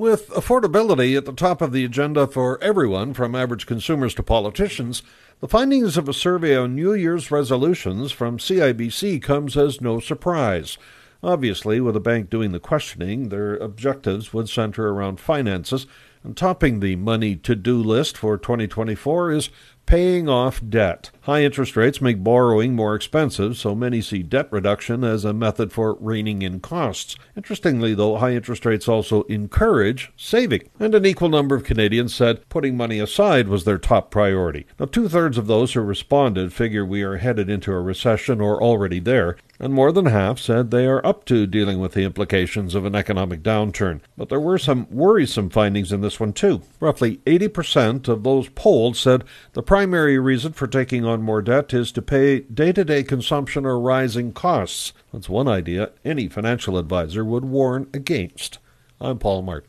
With affordability at the top of the agenda for everyone, from average consumers to politicians, the findings of a survey on New Year's resolutions from CIBC comes as no surprise. Obviously, with a bank doing the questioning, their objectives would center around finances, and topping the money to do list for 2024 is paying off debt. High interest rates make borrowing more expensive, so many see debt reduction as a method for reining in costs. Interestingly, though, high interest rates also encourage saving, and an equal number of Canadians said putting money aside was their top priority. Now, two thirds of those who responded figure we are headed into a recession or already there, and more than half said they are up to dealing with the implications of an economic downturn. But there were some worrisome findings in this one, too. Roughly 80% of those polled said the primary reason for taking on more debt is to pay day to day consumption or rising costs. That's one idea any financial advisor would warn against. I'm Paul Martin.